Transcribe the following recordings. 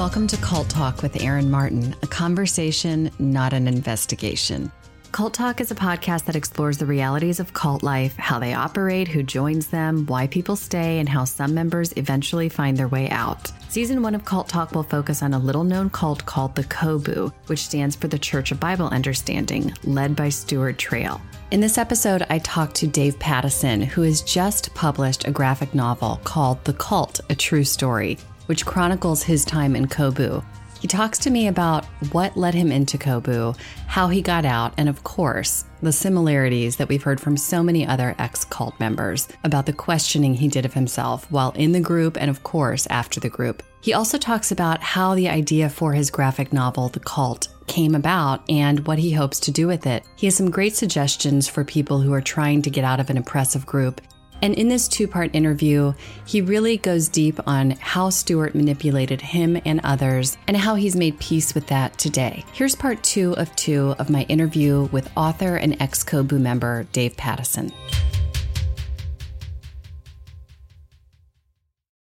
Welcome to Cult Talk with Erin Martin, a conversation, not an investigation. Cult Talk is a podcast that explores the realities of cult life, how they operate, who joins them, why people stay, and how some members eventually find their way out. Season one of Cult Talk will focus on a little known cult called the COBU, which stands for the Church of Bible Understanding, led by Stewart Trail. In this episode, I talked to Dave Patteson, who has just published a graphic novel called The Cult A True Story, which chronicles his time in COBU. He talks to me about what led him into COBU, how he got out, and of course, the similarities that we've heard from so many other ex cult members about the questioning he did of himself while in the group and, of course, after the group. He also talks about how the idea for his graphic novel, The Cult, came about and what he hopes to do with it. He has some great suggestions for people who are trying to get out of an oppressive group and in this two part interview, he really goes deep on how Stewart manipulated him and others and how he's made peace with that today. Here's part two of two of my interview with author and ex COBU member Dave Patteson.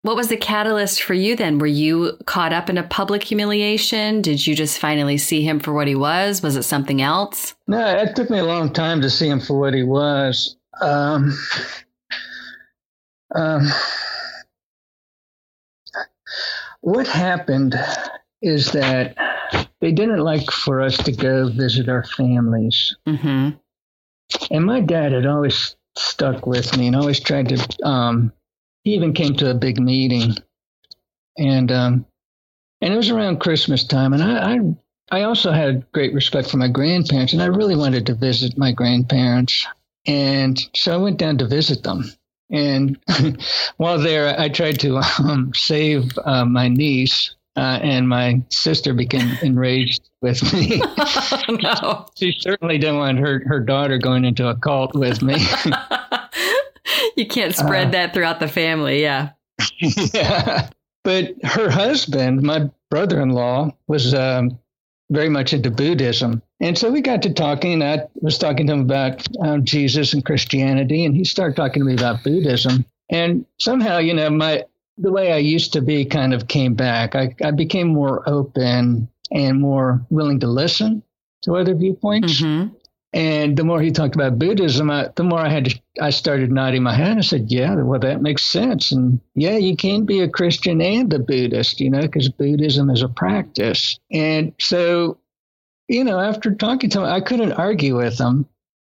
What was the catalyst for you then? Were you caught up in a public humiliation? Did you just finally see him for what he was? Was it something else? No, it took me a long time to see him for what he was. Um, um, what happened is that they didn't like for us to go visit our families. Mm-hmm. And my dad had always stuck with me and always tried to, um, he even came to a big meeting. And, um, and it was around Christmas time. And I, I, I also had great respect for my grandparents and I really wanted to visit my grandparents. And so I went down to visit them. And while there, I tried to um, save uh, my niece, uh, and my sister became enraged with me. oh, no. she certainly didn't want her, her daughter going into a cult with me. you can't spread uh, that throughout the family, yeah. yeah. But her husband, my brother in law, was um, very much into Buddhism. And so we got to talking. I was talking to him about um, Jesus and Christianity, and he started talking to me about Buddhism. And somehow, you know, my the way I used to be kind of came back. I, I became more open and more willing to listen to other viewpoints. Mm-hmm. And the more he talked about Buddhism, I, the more I had to, I started nodding my head. I said, "Yeah, well, that makes sense." And yeah, you can be a Christian and a Buddhist, you know, because Buddhism is a practice. And so, you know, after talking to him, I couldn't argue with him,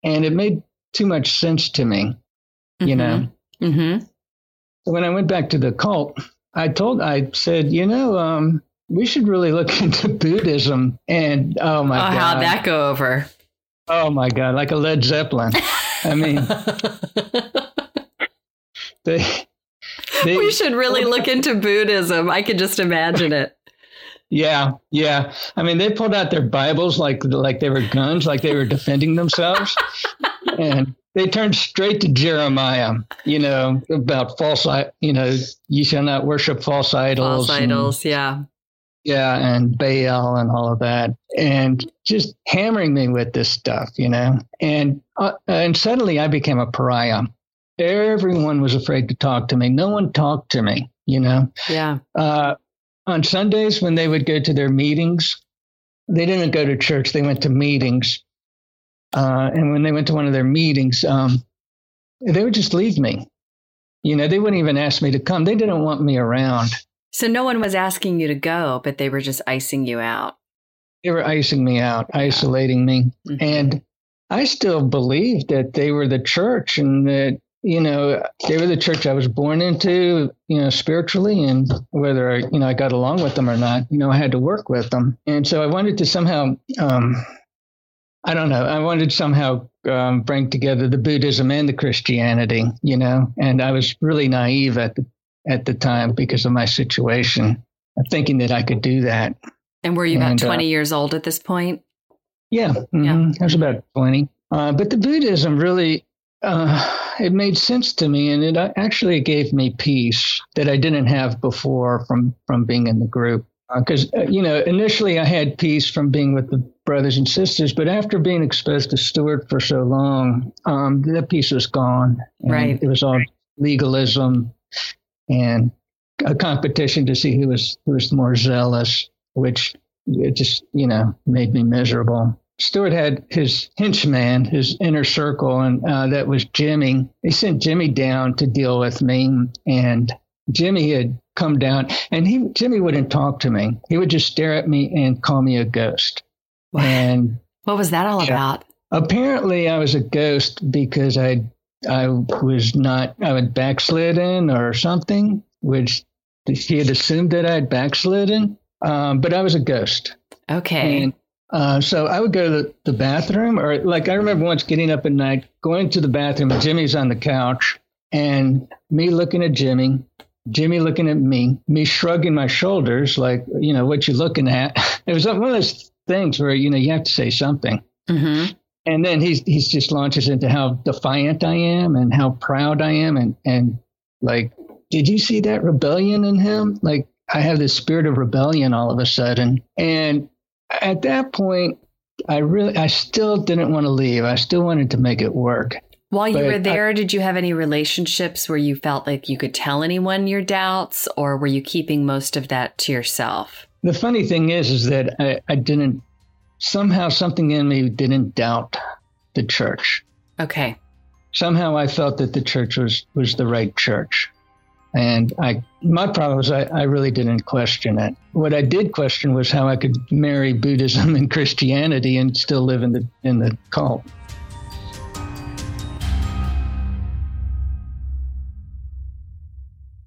and it made too much sense to me, you mm-hmm. know. Mm-hmm. So when I went back to the cult, I told, I said, you know, um, we should really look into Buddhism. And oh my oh, God, how'd that go over? Oh my God, like a Led Zeppelin. I mean, they, they, we should really look into Buddhism. I can just imagine it. Yeah, yeah. I mean, they pulled out their Bibles like like they were guns, like they were defending themselves. and they turned straight to Jeremiah, you know, about false, you know, you shall not worship false idols. False idols, and, yeah. Yeah, and Baal and all of that, and just hammering me with this stuff, you know. And uh, and suddenly I became a pariah. Everyone was afraid to talk to me. No one talked to me, you know. Yeah. Uh, on Sundays when they would go to their meetings, they didn't go to church. They went to meetings uh, and when they went to one of their meetings, um, they would just leave me. You know, they wouldn't even ask me to come. They didn't want me around. So no one was asking you to go, but they were just icing you out. They were icing me out, isolating me. Mm-hmm. And I still believed that they were the church and that, you know, they were the church I was born into, you know, spiritually. And whether, I, you know, I got along with them or not, you know, I had to work with them. And so I wanted to somehow, um, I don't know. I wanted to somehow um, bring together the Buddhism and the Christianity, you know, and I was really naive at the, at the time because of my situation, thinking that I could do that. And were you about and, 20 uh, years old at this point? Yeah, mm-hmm, yeah. I was about 20. Uh, but the Buddhism really, uh, it made sense to me, and it actually gave me peace that I didn't have before from from being in the group because uh, uh, you know initially I had peace from being with the brothers and sisters, but after being exposed to Stewart for so long, um, that peace was gone. right, it was all legalism and a competition to see who was who was more zealous, which it just you know made me miserable. Stuart had his henchman, his inner circle, and uh, that was Jimmy. He sent Jimmy down to deal with me, and Jimmy had come down, and he Jimmy wouldn't talk to me. He would just stare at me and call me a ghost. And what was that all about? Apparently, I was a ghost because I I was not I had backslidden or something, which he had assumed that I had backslidden. Um, but I was a ghost. Okay. And, uh, so I would go to the, the bathroom, or like I remember once getting up at night, going to the bathroom, Jimmy's on the couch, and me looking at Jimmy, Jimmy looking at me, me shrugging my shoulders, like, you know, what you looking at? It was one of those things where, you know, you have to say something. Mm-hmm. And then he's, he's just launches into how defiant I am and how proud I am. And, and like, did you see that rebellion in him? Like, I have this spirit of rebellion all of a sudden. And at that point, I really, I still didn't want to leave. I still wanted to make it work. While you but were there, I, did you have any relationships where you felt like you could tell anyone your doubts, or were you keeping most of that to yourself? The funny thing is, is that I, I didn't. Somehow, something in me didn't doubt the church. Okay. Somehow, I felt that the church was was the right church, and I my problem was I, I really didn't question it. What I did question was how I could marry Buddhism and Christianity and still live in the in the cult.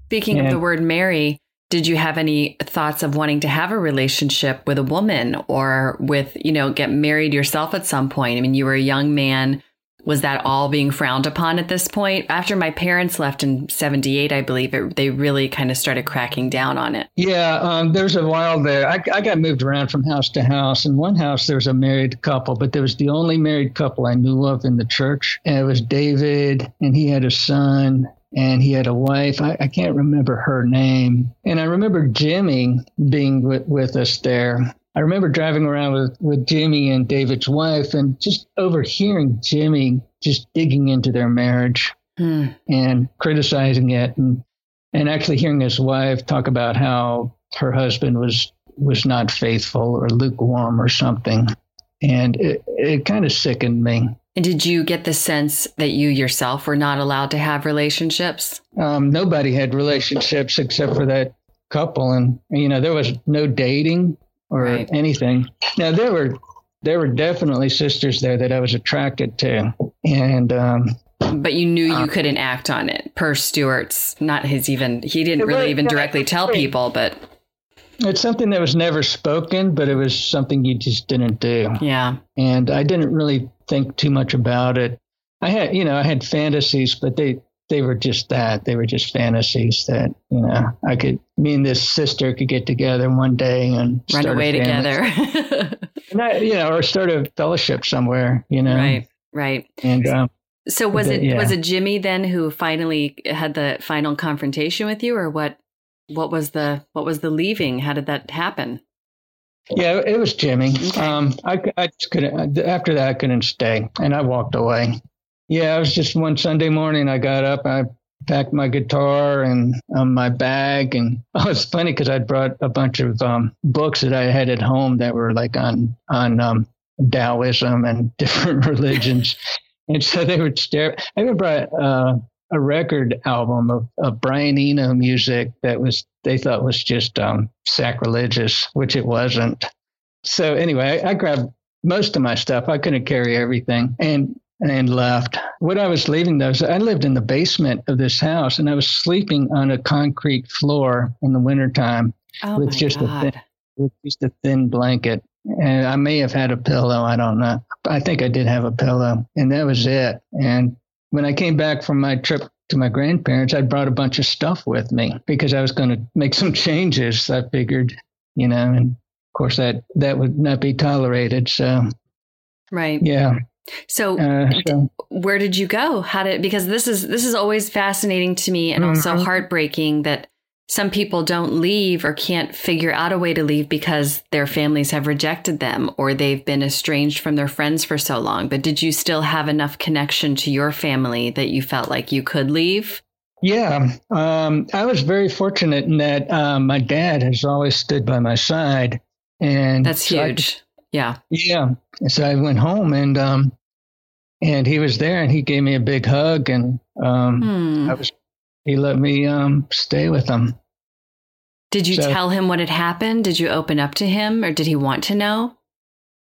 Speaking of the word marry, did you have any thoughts of wanting to have a relationship with a woman or with, you know, get married yourself at some point? I mean, you were a young man. Was that all being frowned upon at this point? After my parents left in 78, I believe it, they really kind of started cracking down on it. Yeah, um, there's a while there. I, I got moved around from house to house. In one house, there was a married couple, but there was the only married couple I knew of in the church. And it was David, and he had a son and he had a wife. I, I, can't remember her name. And I remember Jimmy being with, with us there. I remember driving around with, with Jimmy and David's wife and just overhearing Jimmy just digging into their marriage hmm. and criticizing it and, and actually hearing his wife talk about how her husband was was not faithful or lukewarm or something. And it, it kind of sickened me. And did you get the sense that you yourself were not allowed to have relationships? Um, nobody had relationships except for that couple, and you know there was no dating or right. anything. Now there were there were definitely sisters there that I was attracted to, and um, but you knew you um, couldn't act on it per Stewart's not his even he didn't really even directly tell people, but it's something that was never spoken, but it was something you just didn't do. Yeah. And I didn't really think too much about it. I had, you know, I had fantasies, but they they were just that. They were just fantasies that, you know, I could me and this sister could get together one day and run away together. and I, you know, or start a fellowship somewhere, you know. Right. Right. And um, So was it yeah. was it Jimmy then who finally had the final confrontation with you, or what? What was the what was the leaving? How did that happen? Yeah, it was Jimmy. Okay. Um, I, I just couldn't. After that, I couldn't stay, and I walked away. Yeah, it was just one Sunday morning. I got up, I packed my guitar and um, my bag, and oh, it's funny because I brought a bunch of um, books that I had at home that were like on on um, Taoism and different religions, and so they would stare. I even brought uh, a record album of, of Brian Eno music that was they thought was just um, sacrilegious, which it wasn't. So anyway, I, I grabbed most of my stuff. I couldn't carry everything, and and left. What I was leaving though, I lived in the basement of this house, and I was sleeping on a concrete floor in the wintertime oh with just God. a thin, with just a thin blanket. And I may have had a pillow. I don't know. I think I did have a pillow, and that was it. And when I came back from my trip to my grandparents, I brought a bunch of stuff with me because I was going to make some changes. I figured, you know, and of course that that would not be tolerated. So, right, yeah. So, uh, so, where did you go? How did because this is this is always fascinating to me and mm-hmm. also heartbreaking that some people don't leave or can't figure out a way to leave because their families have rejected them or they've been estranged from their friends for so long. But did you still have enough connection to your family that you felt like you could leave? Yeah, um, I was very fortunate in that um, my dad has always stood by my side, and that's huge. I, yeah, yeah. So I went home and um, and he was there, and he gave me a big hug, and um, hmm. I was he let me um, stay with him. Did you so, tell him what had happened? Did you open up to him, or did he want to know?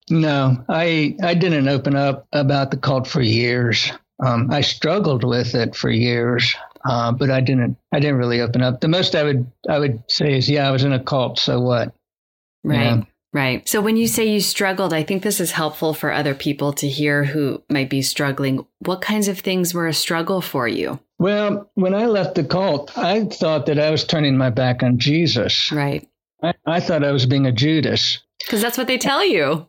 No, I I didn't open up about the cult for years. Um, I struggled with it for years, uh, but I didn't I didn't really open up. The most I would I would say is, yeah, I was in a cult. So what? Right. Yeah. Right. So when you say you struggled, I think this is helpful for other people to hear who might be struggling. What kinds of things were a struggle for you? Well, when I left the cult, I thought that I was turning my back on Jesus. Right. I, I thought I was being a Judas. Because that's what they tell you.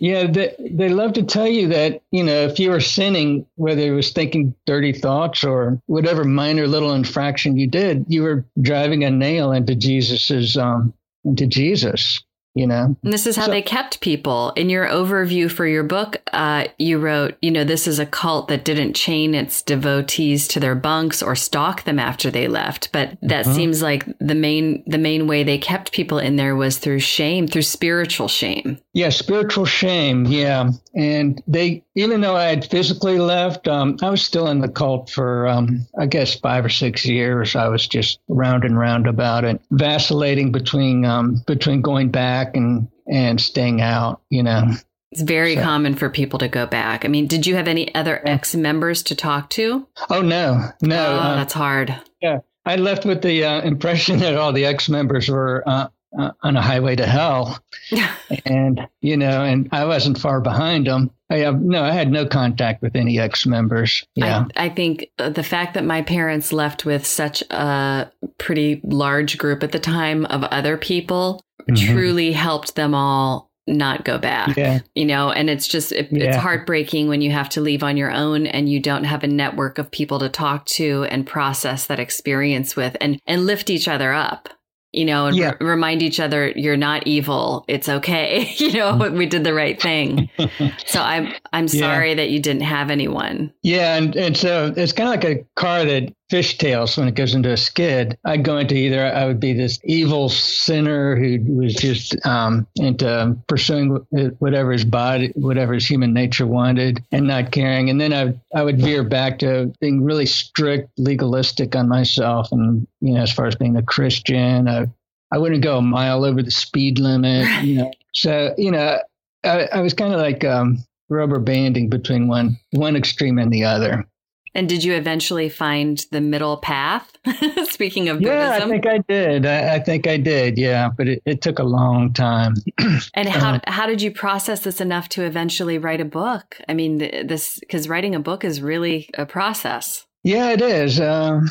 Yeah, they, they love to tell you that, you know, if you were sinning, whether it was thinking dirty thoughts or whatever minor little infraction you did, you were driving a nail into Jesus's um into Jesus you know? And this is how so, they kept people. In your overview for your book uh, you wrote you know this is a cult that didn't chain its devotees to their bunks or stalk them after they left. But that uh-huh. seems like the main the main way they kept people in there was through shame through spiritual shame. Yeah spiritual shame yeah. And they even though i had physically left um, i was still in the cult for um, i guess five or six years i was just round and round about it vacillating between um, between going back and and staying out, you know. It's very so. common for people to go back. I mean, did you have any other ex members to talk to? Oh no, no. Oh, uh, that's hard. Yeah, I left with the uh, impression that all the ex members were uh, uh, on a highway to hell, and you know, and I wasn't far behind them. I have no, I had no contact with any ex members. Yeah, I, I, think uh, the fact that my parents left with such a pretty large group at the time of other people mm-hmm. truly helped them all not go back yeah. you know and it's just it, yeah. it's heartbreaking when you have to leave on your own and you don't have a network of people to talk to and process that experience with and and lift each other up you know, and yeah. remind each other you're not evil. It's okay. you know, mm. we did the right thing. so I'm I'm sorry yeah. that you didn't have anyone. Yeah, and, and so it's kind of like a car that fishtails when it goes into a skid. I'd go into either I would be this evil sinner who was just um, into pursuing whatever his body, whatever his human nature wanted, and not caring. And then I I would veer back to being really strict, legalistic on myself, and you know, as far as being a Christian, I I wouldn't go a mile over the speed limit. You know, so you know, I, I was kind of like um, rubber banding between one one extreme and the other. And did you eventually find the middle path? Speaking of Buddhism. yeah, I think I did. I, I think I did. Yeah, but it, it took a long time. and how uh, how did you process this enough to eventually write a book? I mean, this because writing a book is really a process. Yeah, it is. Um,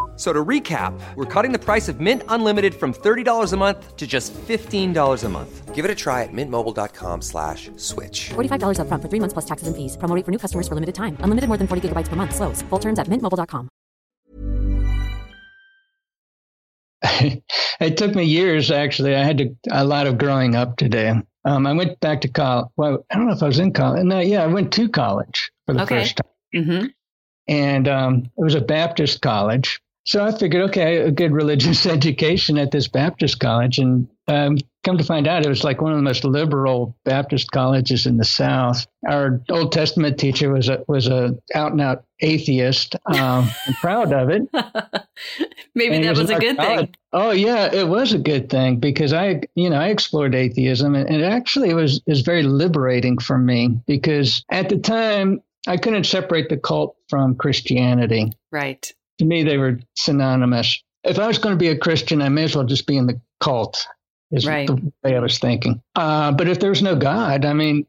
So to recap, we're cutting the price of Mint Unlimited from $30 a month to just $15 a month. Give it a try at mintmobile.com slash switch. $45 up front for three months plus taxes and fees. Promo for new customers for limited time. Unlimited more than 40 gigabytes per month. Slows. Full terms at mintmobile.com. it took me years, actually. I had to, a lot of growing up to do. Um, I went back to college. Well, I don't know if I was in college. No, yeah, I went to college for the Okay. first time. Mm-hmm. And um, it was a Baptist college. So I figured, okay, a good religious education at this Baptist college. And um, come to find out, it was like one of the most liberal Baptist colleges in the South. Our Old Testament teacher was a was a out and out atheist. Um, I'm proud of it. Maybe And that was a in our good thing. Oh yeah, it was a good thing because I, you know, I explored atheism and, and actually it was is very liberating for me because at the time I couldn't separate the cult from Christianity. Right. To me, they were synonymous. If I was going to be a Christian, I may as well just be in the cult. Is Right. the way I was thinking. Uh, but if there's no God, I mean,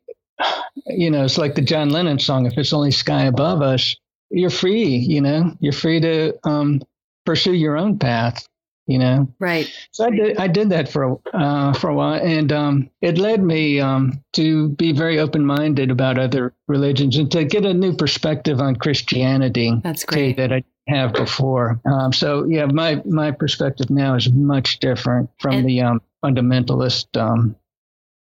you know, it's like the John Lennon song. If it's only sky above us, you're free. You know, you're free to um, pursue your own path. You know, Right. so I did, I did that for a, uh, for a while, and um, it led me um, to be very open minded about other religions and to get a new perspective on Christianity. That's too, great. that I have before. Um, so yeah, my my perspective now is much different from And- the um, fundamentalist um,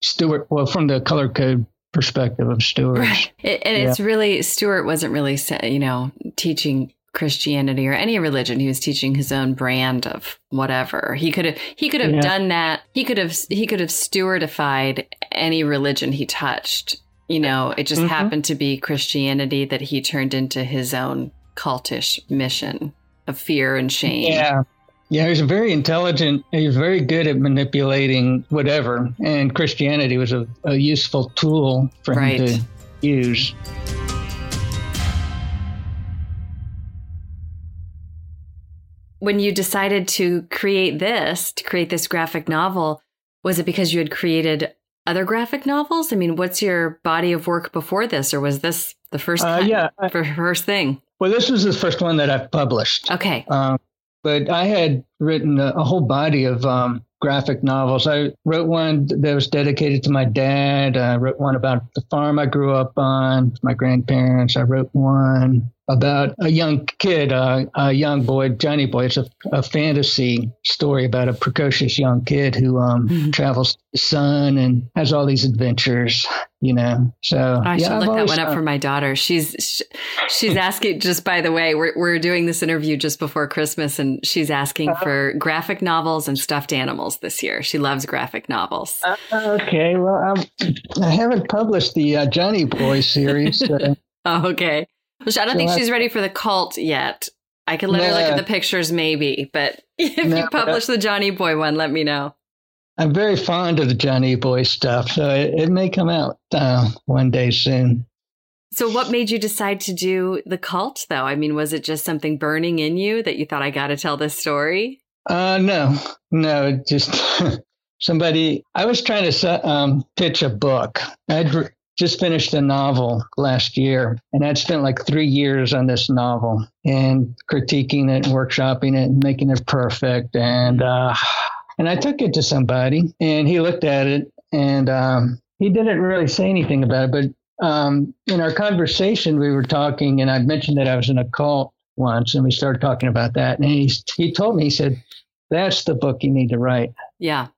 Stewart. Well, from the color code perspective of Stewart's. Right. It, and it's really, Stewart wasn't really, you know, teaching Christianity or any religion. He was teaching his own brand of whatever. He could have, he could have Yeah. done that. He could have, he could have stewardified any religion he touched. You know, it just Mhm. happened to be Christianity that he turned into his own cultish mission of fear and shame. Yeah. Yeah, he was very intelligent. He was very good at manipulating whatever. And Christianity was a, a useful tool for Right. him to use. when you decided to create this, to create this graphic novel, was it because you had created other graphic novels? I mean, what's your body of work before this, or was this the first? Uh, yeah. I- first thing. Well, this was the first one that I've published. Okay, Um, but I had written a, a whole body of um, graphic novels. I wrote one that was dedicated to my dad. I wrote one about the farm I grew up on, my grandparents. I wrote one about a young kid, uh, a young boy, Johnny Boy. It's a, a fantasy story about a precocious young kid who um, Mhm. travels to the sun and has all these adventures. You know, so I should I've look that one up uh, for my daughter. She's sh- she's asking. Just by the way, we're we're doing this interview just before Christmas, and she's asking Uh-huh. for graphic novels and stuffed animals this year. She loves graphic novels. Uh, okay, well, I'm, I haven't published the uh, Johnny Boy series. So. Oh, okay. Well, I don't So think she's ready for the cult yet. I could let her look at the pictures, maybe. But if No, you publish the Johnny Boy one, let me know. I'm very fond of the Johnny Boy stuff, so it, it may come out uh, one day soon. So, what made you decide to do the cult, though? I mean, was it just something burning in you that you thought I got to tell this story? Uh, no, no, just somebody. I was trying to um, pitch a book. I'd just finished a novel last year, and I'd spent like three years on this novel and critiquing it, and workshopping it, and making it perfect. And uh, and I took it to somebody, and he looked at it, and um, he didn't really say anything about it. But um, in our conversation, we were talking, and I'd mentioned that I was in a cult once, and we started talking about that. And he he told me, he said, "That's the book you need to write." Yeah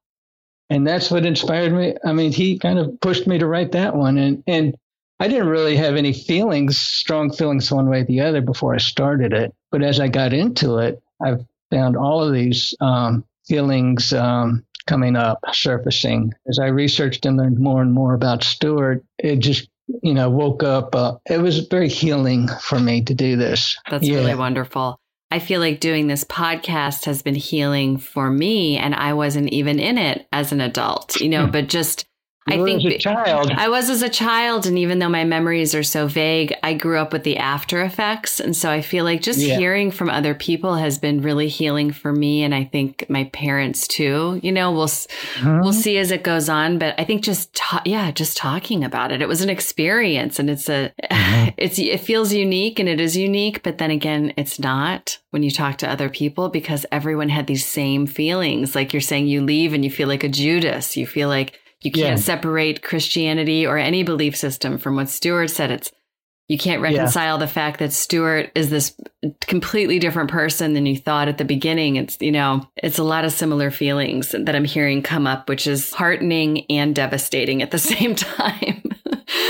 and that's what inspired me. I mean, he kind of pushed me to write that one, and and I didn't really have any feelings, strong feelings one way or the other before I started it. But as I got into it, I've found all of these um, feelings um, coming up, surfacing. As I researched and learned more and more about Stewart, it just you know woke up. Uh, it was very healing for me to do this. That's yeah. really wonderful. I feel like doing this podcast has been healing for me, and I wasn't even in it as an adult, you know, hmm. but just I think as a child. I was as a child, and even though my memories are so vague, I grew up with the after effects, and so I feel like just yeah. hearing from other people has been really healing for me, and I think my parents too. You know, we'll uh-huh. we'll see as it goes on, but I think just ta- yeah, just talking about it, it was an experience, and it's a uh-huh. it's it feels unique, and it is unique, but then again, it's not when you talk to other people because everyone had these same feelings. Like you're saying, you leave and you feel like a Judas, you feel like you can't yeah. separate Christianity or any belief system from what Stewart said. It's you can't reconcile yeah. the fact that Stewart is this completely different person than you thought at the beginning. It's, you know, it's a lot of similar feelings that I'm hearing come up, which is heartening and devastating at the same time.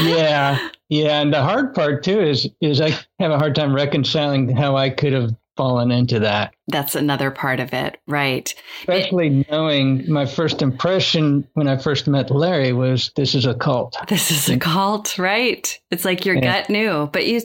yeah. Yeah. And the hard part too is, is I have a hard time reconciling how I could have fallen into that. That's another part of it, right? Especially it, knowing my first impression when I first met Larry was this is a cult. This is a cult, right? It's like your yeah. gut knew, but you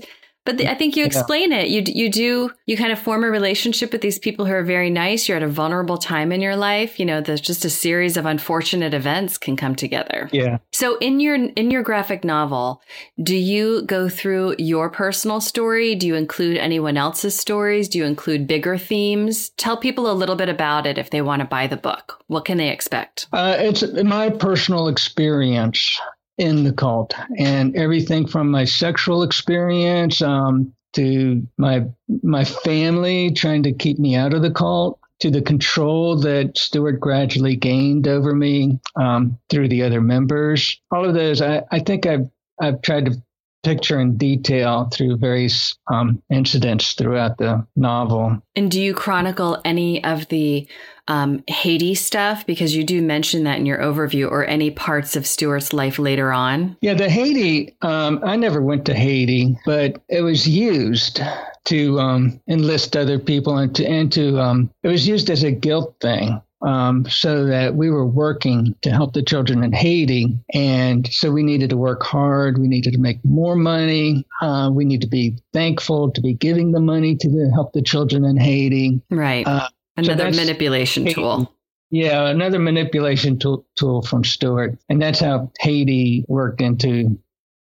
but the, I think you explain yeah. it. You you do you kind of form a relationship with these people who are very nice. You're at a vulnerable time in your life. You know, there's just a series of unfortunate events can come together. Yeah. So in your in your graphic novel, do you go through your personal story? Do you include anyone else's stories? Do you include bigger themes? Tell people a little bit about it if they want to buy the book. What can they expect? Uh, it's my personal experience in the cult and everything from my sexual experience um, to my my family trying to keep me out of the cult to the control that Stewart gradually gained over me um, through the other members. All of those, I, I think I've I've tried to picture in detail through various um, incidents throughout the novel. And do you chronicle any of the um, Haiti stuff? Because you do mention that in your overview, or any parts of Stewart's life later on. Yeah, the Haiti, um, I never went to Haiti, but it was used to um, enlist other people and to, and to um, it was used as a guilt thing um, so that we were working to help the children in Haiti. And so we needed to work hard. We needed to make more money. Uh, we need to be thankful to be giving the money to the, help the children in Haiti. Right. Uh, another so manipulation Haiti. tool. Yeah, another manipulation tool, tool from Stewart. And that's how Haiti worked into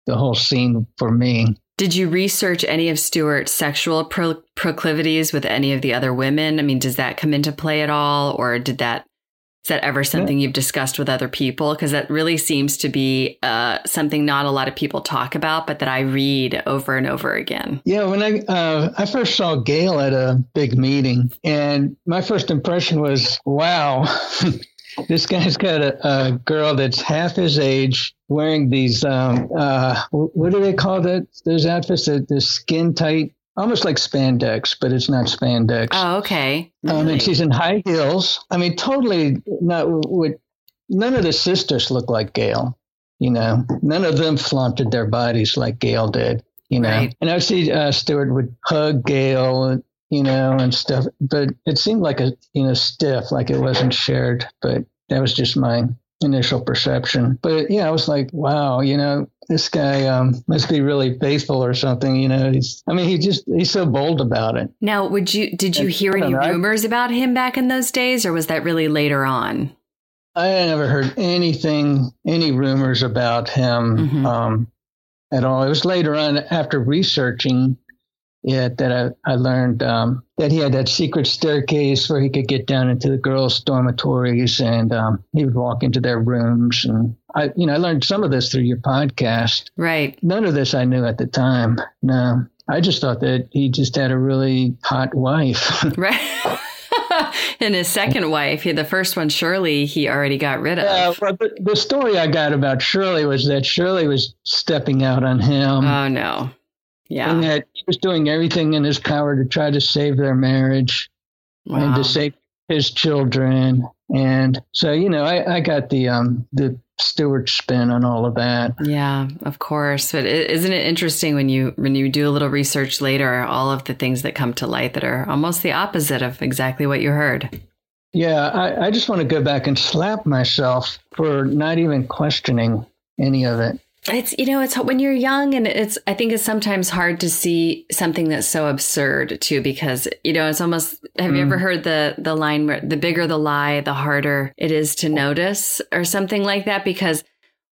the whole scene for me. Did you research any of Stewart's sexual pro- proclivities with any of the other women? I mean, does that come into play at all, or did that is that ever something you've discussed with other people? Because that really seems to be uh, something not a lot of people talk about, but that I read over and over again. Yeah, when I uh, I first saw Gail at a big meeting, and my first impression was, wow. this guy's got a, a, girl that's half his age wearing these um, uh, what do they call that those outfits that the skin tight almost like spandex but it's not spandex. Oh okay. Um, and she's in high heels. I mean totally not what none of the sisters look like gail you know? None of them flaunted their bodies like gail did you know? Right. and i see uh, stewart would hug gail you know, and stuff. But it seemed like a, you know, stiff, like it wasn't shared. But that was just my initial perception. But yeah, I was like, wow, you know, this guy um, must be really faithful or something. You know, he's, I mean, he just, he's so bold about it. Now, would you, did you hear any rumors about him back in those days or was that really later on? I never heard anything, any rumors about him mm-hmm. um, at all. It was later on after researching yet that I, I learned um, that he had that secret staircase where he could get down into the girls' dormitories and um, he would walk into their rooms. And I, you know, I learned some of this through your podcast. Right. None of this I knew at the time. No, I just thought that he just had a really hot wife. right. and his second wife, the first one, Shirley, he already got rid of. Yeah, well, the, the story I got about Shirley was that Shirley was stepping out on him. Oh, no. Yeah. And that was doing everything in his power to try to save their marriage wow. and to save his children. And so, you know, I, I got the um the Stewart spin on all of that. Yeah, of course. But isn't it interesting when you when you do a little research later, all of the things that come to light that are almost the opposite of exactly what you heard? Yeah, I, I just want to go back and slap myself for not even questioning any of it it's you know it's when you're young and it's i think it's sometimes hard to see something that's so absurd too because you know it's almost have mm. you ever mm. heard the the line where the bigger the lie the harder it is to notice or something like that because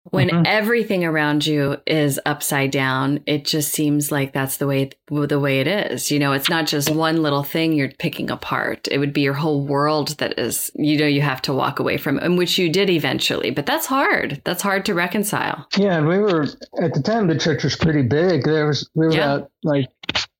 when mm-hmm. everything around you is upside down it just seems like that's the way the way it is you know it's not just one little thing you're picking apart it would be your whole world that is you know you have to walk away from and which you did eventually but that's hard that's hard to reconcile yeah and we were at the time the church was pretty big there was we were yeah. about like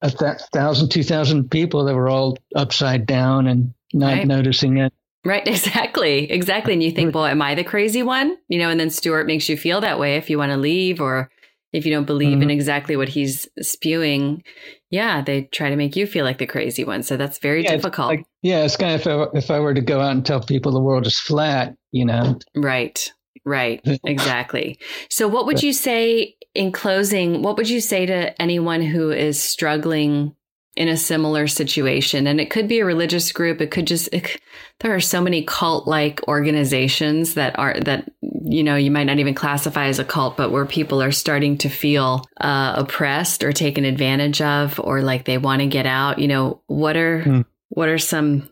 a th- thousand two thousand people that were all upside down and not right. noticing it Right, exactly. Exactly. And you think, well, am I the crazy one? You know, and then Stewart makes you feel that way if you want to leave or if you don't believe mm-hmm. in exactly what he's spewing. Yeah, they try to make you feel like the crazy one. So that's very yeah, difficult. Like, yeah, it's kind of if I, if I were to go out and tell people the world is flat, you know. Right. Right. exactly. So what would you say in closing, what would you say to anyone who is struggling in a similar situation. And it could be a religious group. It could just, it, there are so many cult like organizations that are, that, you know, you might not even classify as a cult, but where people are starting to feel uh, oppressed or taken advantage of, or like they want to get out. You know, what are, hmm. what are some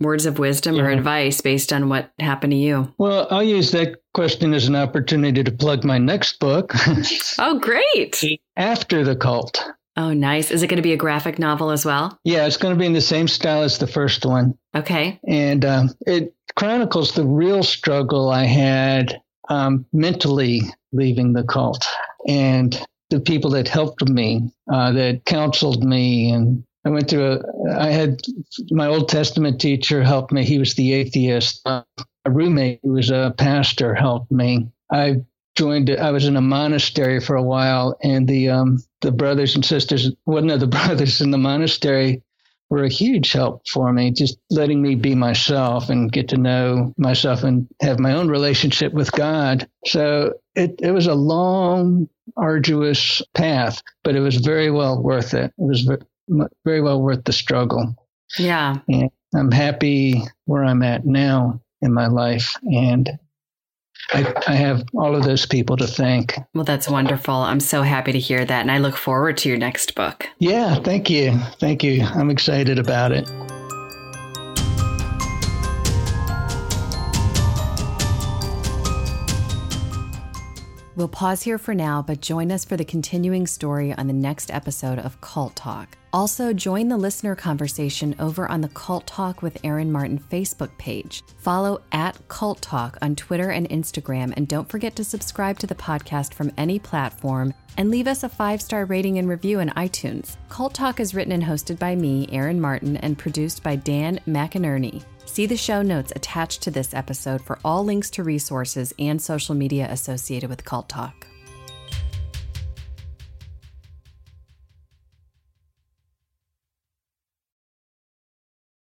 words of wisdom yeah. or advice based on what happened to you? Well, I'll use that question as an opportunity to plug my next book. oh, great. After the Cult. Oh, nice. Is it going to be a graphic novel as well? Yeah, it's going to be in the same style as the first one. Okay. And um, it chronicles the real struggle I had um, mentally leaving the cult and the people that helped me, uh, that counseled me. And I went through a, I had my Old Testament teacher help me. He was the atheist. Uh, a roommate who was a pastor helped me. I joined. I was in a monastery for a while, and the um, the brothers and sisters, one of the brothers in the monastery, were a huge help for me, just letting me be myself and get to know myself and have my own relationship with God. So it, it was a long, arduous path, but it was very well worth it. It was very, well worth the struggle. Yeah. And I'm happy where I'm at now in my life. And I, I, have all of those people to thank. Well, that's wonderful. I'm so happy to hear that. And I look forward to your next book. Yeah, thank you. Thank you. I'm excited about it. We'll pause here for now, but join us for the continuing story on the next episode of Cult Talk. Also, join the listener conversation over on the Cult Talk with Erin Martin Facebook page. Follow at Cult Talk on Twitter and Instagram, and don't forget to subscribe to the podcast from any platform and leave us a five star rating and review in iTunes. Cult Talk is written and hosted by me, Erin Martin, and produced by Dan McInerney. See the show notes attached to this episode for all links to resources and social media associated with Cult Talk.